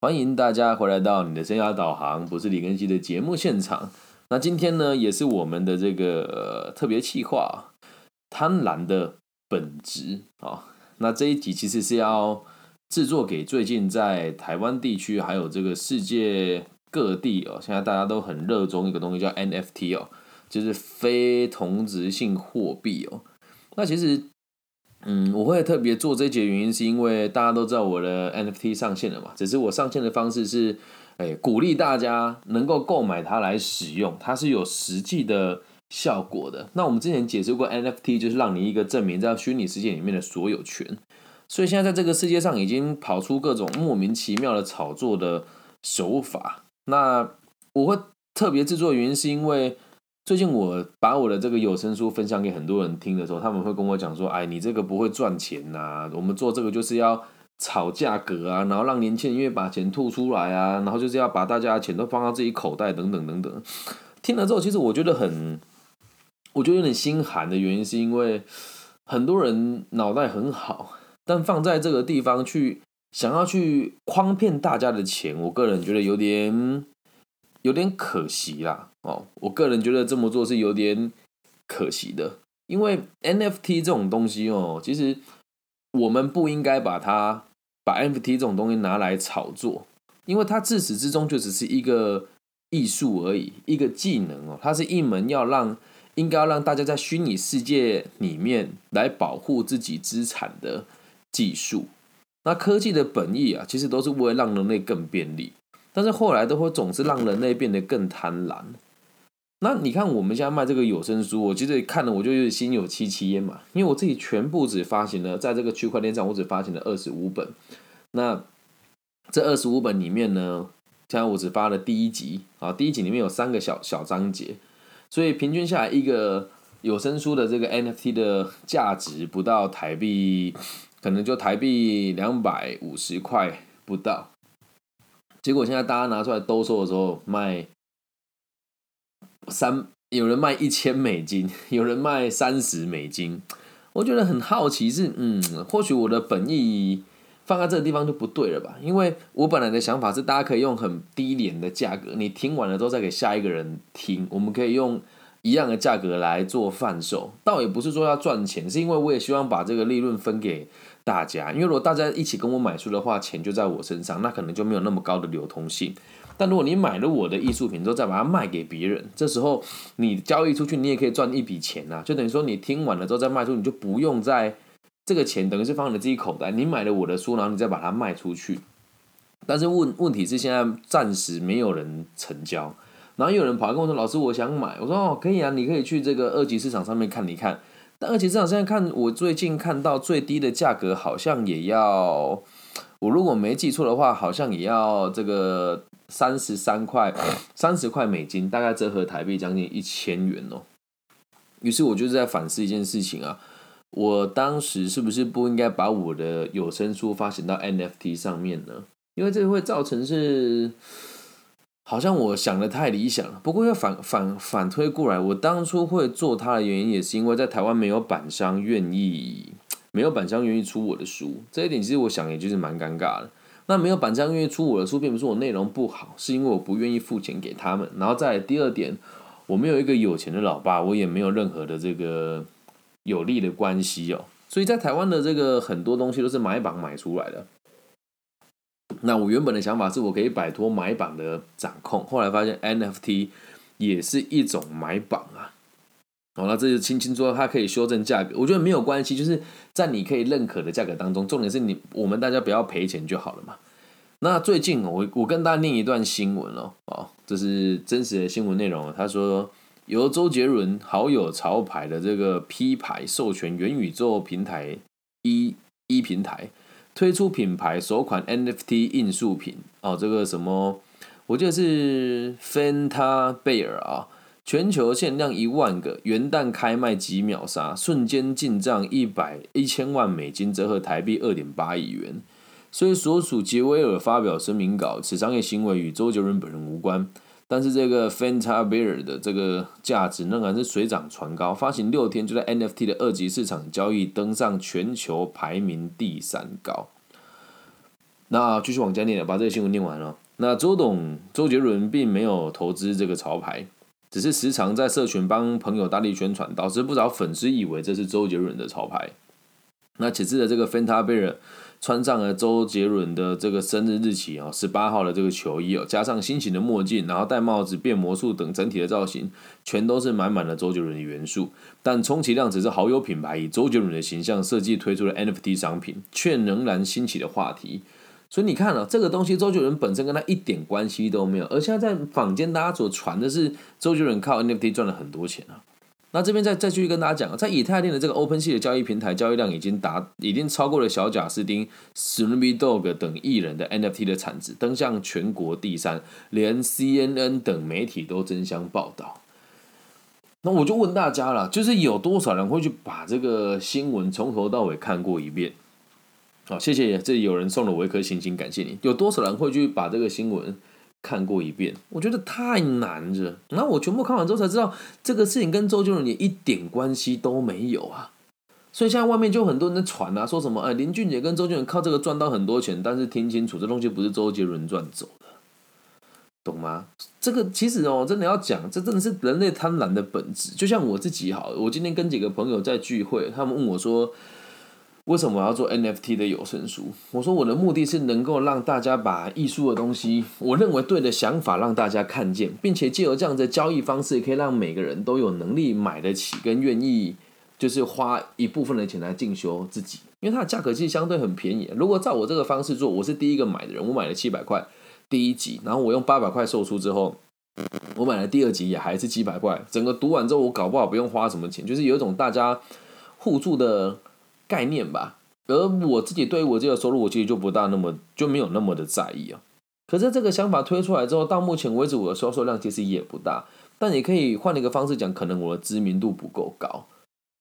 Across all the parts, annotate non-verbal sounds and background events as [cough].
欢迎大家回来到你的生涯导航，不是李根熙的节目现场。那今天呢，也是我们的这个、特别企划——贪婪的本质啊。那这一集其实是要制作给最近在台湾地区，还有这个世界各地哦，现在大家都很热衷一个东西叫 NFT 哦，就是非同质性货币哦。那其实。嗯，我会特别做这节原因是因为大家都知道我的 NFT 上线了嘛，只是我上线的方式是，哎，鼓励大家能够购买它来使用，它是有实际的效果的。那我们之前解释过，NFT 就是让你一个证明在虚拟世界里面的所有权，所以现在在这个世界上已经跑出各种莫名其妙的炒作的手法。那我会特别制作原因是因为。最近我把我的这个有声书分享给很多人听的时候，他们会跟我讲说：“哎，你这个不会赚钱呐，我们做这个就是要炒价格啊，然后让年轻人因为把钱吐出来啊，然后就是要把大家的钱都放到自己口袋等等等等。”听了之后，其实我觉得很，我觉得有点心寒的原因，是因为很多人脑袋很好，但放在这个地方去想要去诓骗大家的钱，我个人觉得有点。有点可惜啦，哦，我个人觉得这么做是有点可惜的，因为 NFT 这种东西哦，其实我们不应该把它把 NFT 这种东西拿来炒作，因为它自始至终就只是一个艺术而已，一个技能哦，它是一门要让应该要让大家在虚拟世界里面来保护自己资产的技术。那科技的本意啊，其实都是为了让人类更便利。但是后来都会总是让人类变得更贪婪。那你看我们现在卖这个有声书，我其实看了我就有心有戚戚焉嘛，因为我自己全部只发行了，在这个区块链上我只发行了二十五本。那这二十五本里面呢，现在我只发了第一集啊，第一集里面有三个小小章节，所以平均下来一个有声书的这个 NFT 的价值不到台币，可能就台币两百五十块不到。结果现在大家拿出来兜售的时候，卖三，有人卖一千美金，[laughs] 有人卖三十美金。我觉得很好奇，是嗯，或许我的本意放在这个地方就不对了吧？因为我本来的想法是，大家可以用很低廉的价格，你听完了之后再给下一个人听，我们可以用一样的价格来做贩售。倒也不是说要赚钱，是因为我也希望把这个利润分给。大家，因为如果大家一起跟我买书的话，钱就在我身上，那可能就没有那么高的流通性。但如果你买了我的艺术品之后，再把它卖给别人，这时候你交易出去，你也可以赚一笔钱呐。就等于说，你听完了之后再卖出，你就不用在这个钱等于是放你自己口袋。你买了我的书，然后你再把它卖出去。但是问问题是，现在暂时没有人成交。然后有人跑来跟我说：“老师，我想买。”我说：“哦，可以啊，你可以去这个二级市场上面看，你看。”但而且这场现在看，我最近看到最低的价格好像也要，我如果没记错的话，好像也要这个三十三块，三十块美金，大概折合台币将近一千元哦。于是我就是在反思一件事情啊，我当时是不是不应该把我的有声书发行到 NFT 上面呢？因为这会造成是。好像我想的太理想了，不过要反反反推过来，我当初会做它的原因，也是因为在台湾没有版商愿意，没有版商愿意出我的书，这一点其实我想也就是蛮尴尬的。那没有版商愿意出我的书，并不是我内容不好，是因为我不愿意付钱给他们。然后再第二点，我没有一个有钱的老爸，我也没有任何的这个有利的关系哦，所以在台湾的这个很多东西都是买榜买出来的。那我原本的想法是我可以摆脱买榜的掌控，后来发现 NFT 也是一种买榜啊。好，那这就轻轻说它可以修正价格，我觉得没有关系，就是在你可以认可的价格当中，重点是你我们大家不要赔钱就好了嘛。那最近我我跟大家念一段新闻哦，哦，这是真实的新闻内容。他说由周杰伦好友潮牌的这个 P 牌授权元宇宙平台一一平台。推出品牌首款 NFT 印数品哦，这个什么，我记得是 Fanta Bear 啊，全球限量一万个，元旦开卖即秒杀，瞬间进账一百一千万美金，折合台币二点八亿元。所以所属杰威尔发表声明稿，此商业行为与周杰伦本人无关。但是这个 Fanta Bear 的这个价值仍然是水涨船高，发行六天就在 NFT 的二级市场交易登上全球排名第三高。那继续往下念，把这个新闻念完了。那周董周杰伦并没有投资这个潮牌，只是时常在社群帮朋友大力宣传，导致不少粉丝以为这是周杰伦的潮牌。那此次的这个 Fanta Bear 穿上了周杰伦的这个生日日期啊，十八号的这个球衣哦，加上新型的墨镜，然后戴帽子、变魔术等整体的造型，全都是满满的周杰伦的元素。但充其量只是好友品牌以周杰伦的形象设计推出了 NFT 商品，却仍然兴起的话题。所以你看了这个东西，周杰伦本身跟他一点关系都没有，而现在在坊间大家所传的是周杰伦靠 NFT 赚了很多钱啊。那这边再再继续跟大家讲，在以太链的这个 Open 系的交易平台，交易量已经达已经超过了小贾斯汀、Snoop Dogg 等艺人的 NFT 的产值，登上全国第三，连 CNN 等媒体都争相报道。那我就问大家了，就是有多少人会去把这个新闻从头到尾看过一遍？好，谢谢，这里有人送了我一颗星星，感谢你。有多少人会去把这个新闻？看过一遍，我觉得太难了。然后我全部看完之后才知道，这个事情跟周杰伦也一点关系都没有啊。所以现在外面就很多人在传啊，说什么哎，林俊杰跟周杰伦靠这个赚到很多钱，但是听清楚，这东西不是周杰伦赚走的，懂吗？这个其实哦，真的要讲，这真的是人类贪婪的本质。就像我自己好，我今天跟几个朋友在聚会，他们问我说。为什么我要做 NFT 的有声书？我说我的目的是能够让大家把艺术的东西，我认为对的想法让大家看见，并且借由这样的交易方式，可以让每个人都有能力买得起，跟愿意就是花一部分的钱来进修自己，因为它的价格其实相对很便宜。如果照我这个方式做，我是第一个买的人，我买了七百块第一集，然后我用八百块售出之后，我买了第二集也还是七百块，整个读完之后，我搞不好不用花什么钱，就是有一种大家互助的。概念吧，而我自己对于我这个收入，我其实就不大那么就没有那么的在意啊。可是这个想法推出来之后，到目前为止我的销售量其实也不大。但你可以换一个方式讲，可能我的知名度不够高。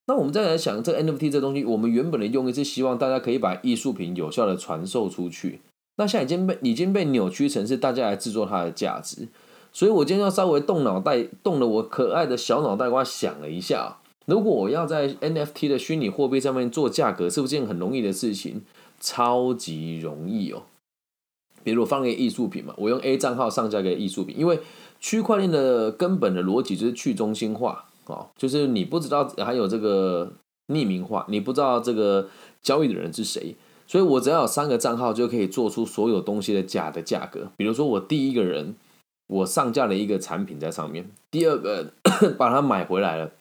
那我们再来想，这 NFT 这东西，我们原本的用意是希望大家可以把艺术品有效的传授出去。那现在已经被已经被扭曲成是大家来制作它的价值。所以我今天要稍微动脑袋，动了我可爱的小脑袋瓜想了一下。如果我要在 NFT 的虚拟货币上面做价格，是不是件很容易的事情？超级容易哦！比如我放个艺术品嘛，我用 A 账号上架个艺术品，因为区块链的根本的逻辑就是去中心化哦，就是你不知道还有这个匿名化，你不知道这个交易的人是谁，所以我只要有三个账号就可以做出所有东西的假的价格。比如说我第一个人我上架了一个产品在上面，第二个 [coughs] 把它买回来了。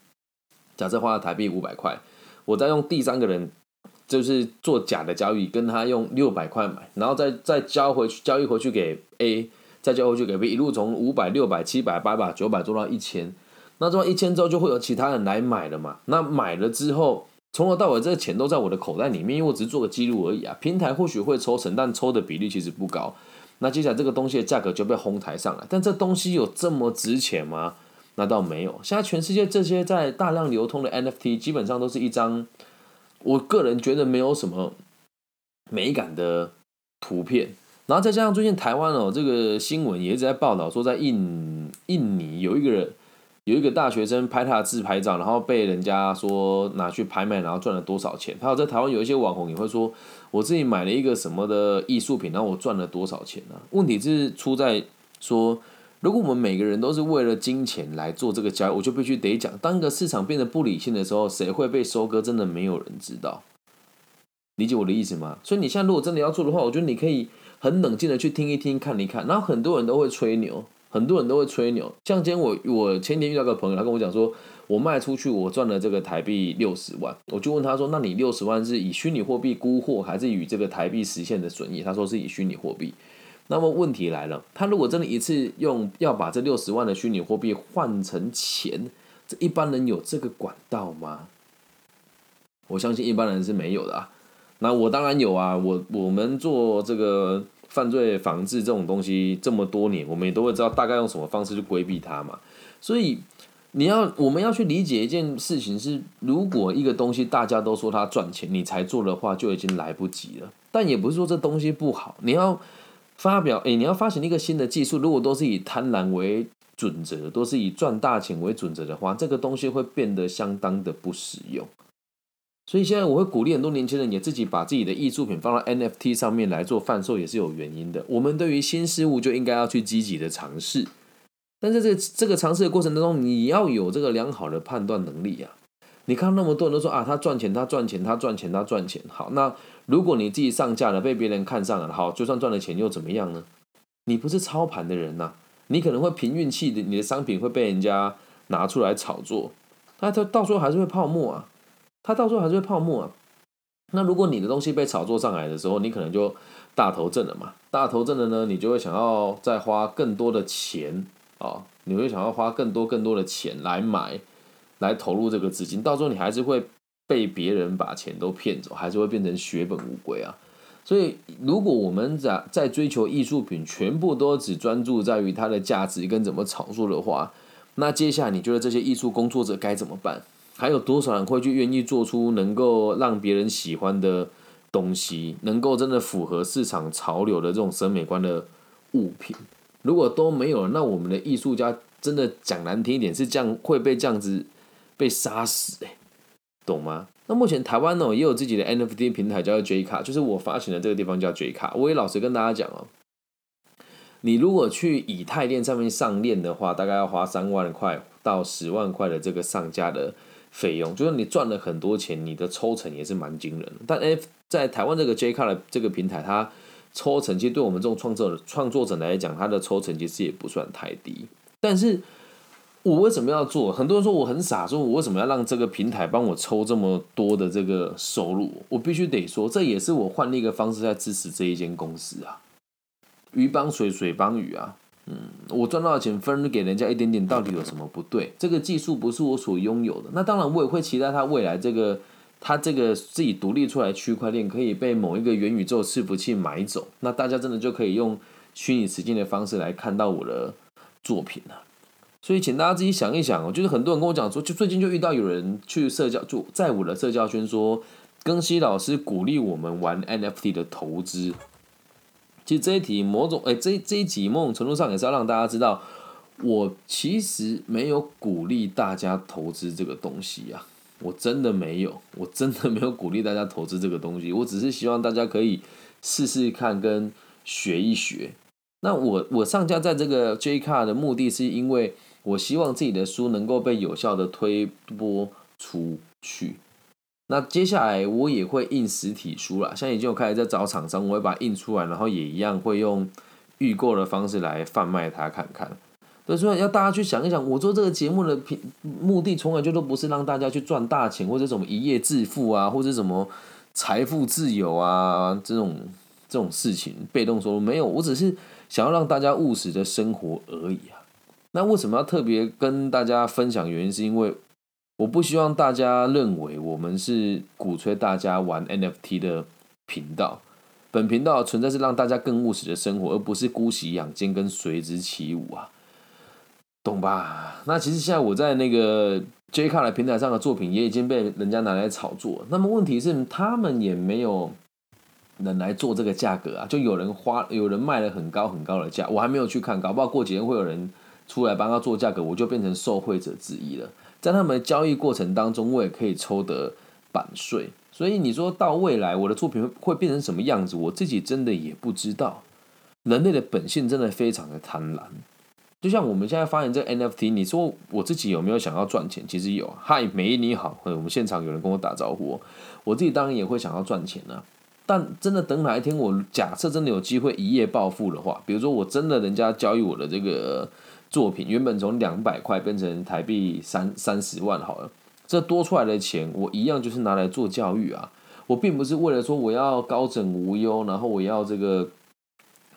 假设花了台币五百块，我再用第三个人就是做假的交易，跟他用六百块买，然后再再交回去交易回去给 A，再交回去给 B，一路从五百、六百、七百、八百、九百做到一千，那做到一千之后就会有其他人来买了嘛？那买了之后，从头到尾这个钱都在我的口袋里面，因为我只是做个记录而已啊。平台或许会抽成，但抽的比例其实不高。那接下来这个东西的价格就被哄抬上来，但这东西有这么值钱吗？那倒没有，现在全世界这些在大量流通的 NFT 基本上都是一张，我个人觉得没有什么美感的图片。然后再加上最近台湾哦，这个新闻也一直在报道说，在印印尼有一个人有一个大学生拍他的自拍照，然后被人家说拿去拍卖，然后赚了多少钱。还有在台湾有一些网红也会说，我自己买了一个什么的艺术品，然后我赚了多少钱呢？问题是出在说。如果我们每个人都是为了金钱来做这个交易，我就必须得讲，当一个市场变得不理性的时候，谁会被收割，真的没有人知道。理解我的意思吗？所以你现在如果真的要做的话，我觉得你可以很冷静的去听一听，看一看。然后很多人都会吹牛，很多人都会吹牛。像今天我我前天遇到个朋友，他跟我讲说，我卖出去我赚了这个台币六十万，我就问他说，那你六十万是以虚拟货币估货，还是以这个台币实现的损益？他说是以虚拟货币。那么问题来了，他如果真的一次用要把这六十万的虚拟货币换成钱，这一般人有这个管道吗？我相信一般人是没有的啊。那我当然有啊，我我们做这个犯罪防治这种东西这么多年，我们也都会知道大概用什么方式去规避它嘛。所以你要我们要去理解一件事情是，如果一个东西大家都说它赚钱，你才做的话，就已经来不及了。但也不是说这东西不好，你要。发表哎，你要发行一个新的技术，如果都是以贪婪为准则，都是以赚大钱为准则的话，这个东西会变得相当的不实用。所以现在我会鼓励很多年轻人也自己把自己的艺术品放到 NFT 上面来做贩售，也是有原因的。我们对于新事物就应该要去积极的尝试，但是这这个尝试的过程当中，你要有这个良好的判断能力啊。你看那么多人都说啊，他赚钱，他赚钱，他赚钱，他赚钱。好，那如果你自己上架了，被别人看上了，好，就算赚了钱又怎么样呢？你不是操盘的人呐，你可能会凭运气的，你的商品会被人家拿出来炒作，那他到时候还是会泡沫啊，他到时候还是会泡沫啊。那如果你的东西被炒作上来的时候，你可能就大头挣了嘛，大头挣了呢，你就会想要再花更多的钱啊，你会想要花更多更多的钱来买。来投入这个资金，到时候你还是会被别人把钱都骗走，还是会变成血本无归啊！所以，如果我们在在追求艺术品，全部都只专注在于它的价值跟怎么炒作的话，那接下来你觉得这些艺术工作者该怎么办？还有多少人会去愿意做出能够让别人喜欢的东西，能够真的符合市场潮流的这种审美观的物品？如果都没有，那我们的艺术家真的讲难听一点，是这样会被这样子。被杀死哎，懂吗？那目前台湾呢也有自己的 NFT 平台叫 J 卡，就是我发行的这个地方叫 J 卡。我也老实跟大家讲哦，你如果去以太链上面上链的话，大概要花三万块到十万块的这个上架的费用，就是你赚了很多钱，你的抽成也是蛮惊人的。但 F 在台湾这个 J 卡的这个平台，它抽成其实对我们这种创作创作者来讲，它的抽成其实也不算太低，但是。我为什么要做？很多人说我很傻，说我为什么要让这个平台帮我抽这么多的这个收入？我必须得说，这也是我换另一个方式在支持这一间公司啊。鱼帮水，水帮鱼啊。嗯，我赚到的钱分给人家一点点，到底有什么不对？这个技术不是我所拥有的，那当然我也会期待它未来这个它这个自己独立出来区块链可以被某一个元宇宙伺服器买走，那大家真的就可以用虚拟实境的方式来看到我的作品了。所以，请大家自己想一想哦。就是很多人跟我讲说，就最近就遇到有人去社交，就在我的社交圈说，庚希老师鼓励我们玩 NFT 的投资。其实这一题某种，哎，这这一集某种程度上也是要让大家知道，我其实没有鼓励大家投资这个东西啊，我真的没有，我真的没有鼓励大家投资这个东西。我只是希望大家可以试试看，跟学一学。那我我上架在这个 J 卡的目的是因为。我希望自己的书能够被有效的推播出去。那接下来我也会印实体书了，现在已经有开始在找厂商，我会把它印出来，然后也一样会用预购的方式来贩卖它看看。所以要大家去想一想，我做这个节目的目的从来就都不是让大家去赚大钱，或者什么一夜致富啊，或者什么财富自由啊这种这种事情，被动收入没有，我只是想要让大家务实的生活而已啊。那为什么要特别跟大家分享？原因是因为我不希望大家认为我们是鼓吹大家玩 NFT 的频道。本频道存在是让大家更务实的生活，而不是姑息养奸跟随之起舞啊，懂吧？那其实现在我在那个 J 卡的平台上的作品也已经被人家拿来炒作。那么问题是，他们也没有人来做这个价格啊，就有人花，有人卖了很高很高的价，我还没有去看，搞不好过几天会有人。出来帮他做价格，我就变成受贿者之一了。在他们的交易过程当中，我也可以抽得版税。所以你说到未来，我的作品会变成什么样子，我自己真的也不知道。人类的本性真的非常的贪婪，就像我们现在发现这 NFT，你说我自己有没有想要赚钱？其实有。嗨，美你好，我们现场有人跟我打招呼，我自己当然也会想要赚钱啊。但真的等哪一天，我假设真的有机会一夜暴富的话，比如说我真的人家交易我的这个。作品原本从两百块变成台币三三十万好了，这多出来的钱我一样就是拿来做教育啊，我并不是为了说我要高枕无忧，然后我要这个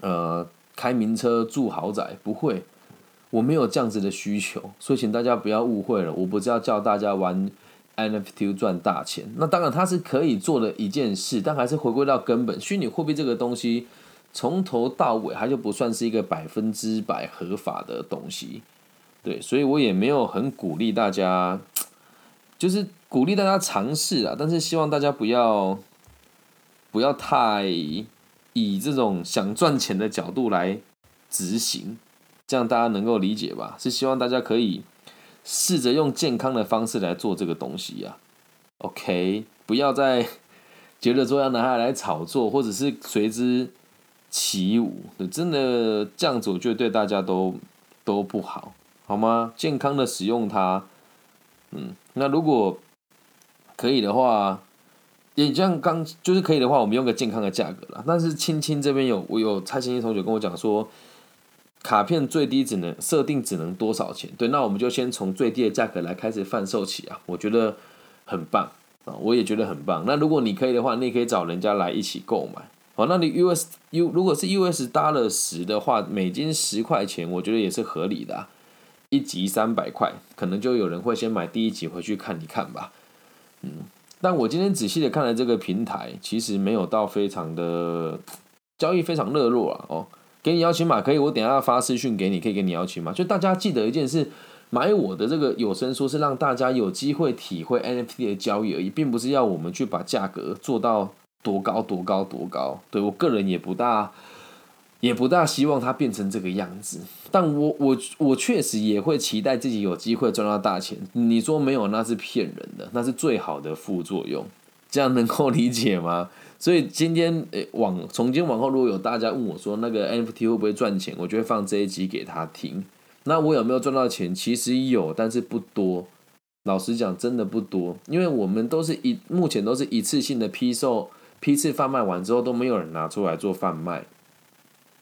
呃开名车住豪宅，不会，我没有这样子的需求，所以请大家不要误会了，我不是要叫大家玩 NFT 赚大钱，那当然它是可以做的一件事，但还是回归到根本，虚拟货币这个东西。从头到尾，它就不算是一个百分之百合法的东西，对，所以我也没有很鼓励大家，就是鼓励大家尝试啊，但是希望大家不要不要太以这种想赚钱的角度来执行，这样大家能够理解吧？是希望大家可以试着用健康的方式来做这个东西呀。OK，不要再觉得说要拿它来炒作，或者是随之起舞，真的这样子，我觉得对大家都都不好，好吗？健康的使用它，嗯，那如果可以的话，也像刚就是可以的话，我们用个健康的价格了。但是青青这边有我有蔡欣欣同学跟我讲说。卡片最低只能设定只能多少钱？对，那我们就先从最低的价格来开始贩售起啊，我觉得很棒啊，我也觉得很棒。那如果你可以的话，你也可以找人家来一起购买。好，那你 US U 如果是 US 搭了十的话，美金十块钱，我觉得也是合理的。一集三百块，可能就有人会先买第一集回去看一看吧。嗯，但我今天仔细的看了这个平台，其实没有到非常的交易非常热络啊，哦。给你邀请码可以，我等下发私讯给你，可以给你邀请码。就大家记得一件事，买我的这个有声书是让大家有机会体会 NFT 的交易而已，并不是要我们去把价格做到多高多高多高。对我个人也不大，也不大希望它变成这个样子。但我我我确实也会期待自己有机会赚到大钱。你说没有，那是骗人的，那是最好的副作用。这样能够理解吗？所以今天诶，往从今往后，如果有大家问我说那个 NFT 会不会赚钱，我就会放这一集给他听。那我有没有赚到钱？其实有，但是不多。老实讲，真的不多，因为我们都是一目前都是一次性的批售、批次贩卖完之后都没有人拿出来做贩卖，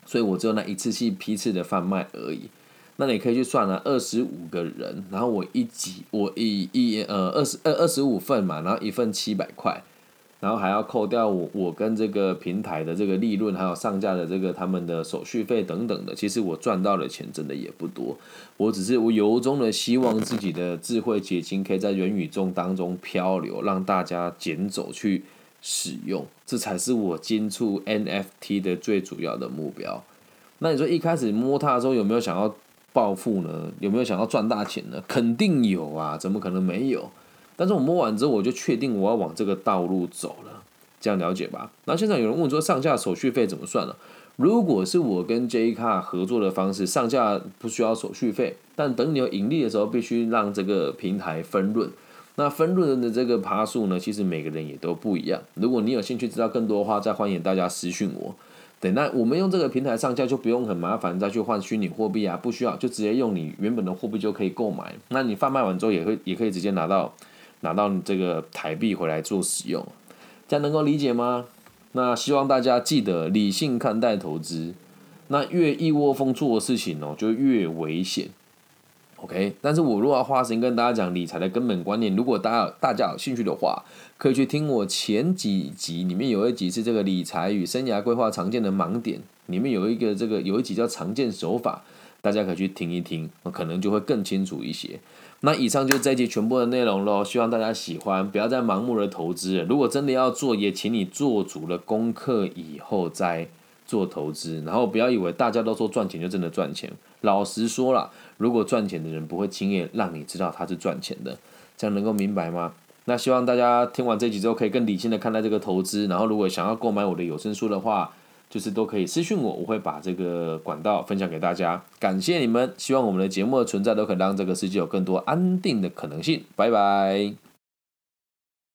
所以我只有那一次性批次的贩卖而已。那你可以去算了，二十五个人，然后我一集我一一呃二十二二十五份嘛，然后一份七百块。然后还要扣掉我我跟这个平台的这个利润，还有上架的这个他们的手续费等等的，其实我赚到的钱真的也不多。我只是我由衷的希望自己的智慧结晶可以在元宇宙当中漂流，让大家捡走去使用，这才是我接触 NFT 的最主要的目标。那你说一开始摸它的时候有没有想要暴富呢？有没有想要赚大钱呢？肯定有啊，怎么可能没有？但是我摸完之后，我就确定我要往这个道路走了，这样了解吧。那现在有人问说，上架手续费怎么算呢？如果是我跟 J 卡合作的方式，上架不需要手续费，但等你有盈利的时候，必须让这个平台分润。那分润的这个爬数呢，其实每个人也都不一样。如果你有兴趣知道更多的话，再欢迎大家私讯我。对，那我们用这个平台上架就不用很麻烦再去换虚拟货币啊，不需要，就直接用你原本的货币就可以购买。那你贩卖完之后，也会也可以直接拿到。拿到这个台币回来做使用，这样能够理解吗？那希望大家记得理性看待投资。那越一窝蜂做的事情哦，就越危险。OK，但是我如果要花时间跟大家讲理财的根本观念，如果大家大家有兴趣的话，可以去听我前几集，里面有一集是这个理财与生涯规划常见的盲点，里面有一个这个有一集叫常见手法，大家可以去听一听，可能就会更清楚一些。那以上就是这一集全部的内容喽，希望大家喜欢，不要再盲目的投资。如果真的要做，也请你做足了功课以后再做投资，然后不要以为大家都说赚钱就真的赚钱。老实说了，如果赚钱的人不会轻易让你知道他是赚钱的，这样能够明白吗？那希望大家听完这集之后，可以更理性的看待这个投资。然后如果想要购买我的有声书的话，就是都可以私信我，我会把这个管道分享给大家。感谢你们，希望我们的节目的存在都可以让这个世界有更多安定的可能性。拜拜。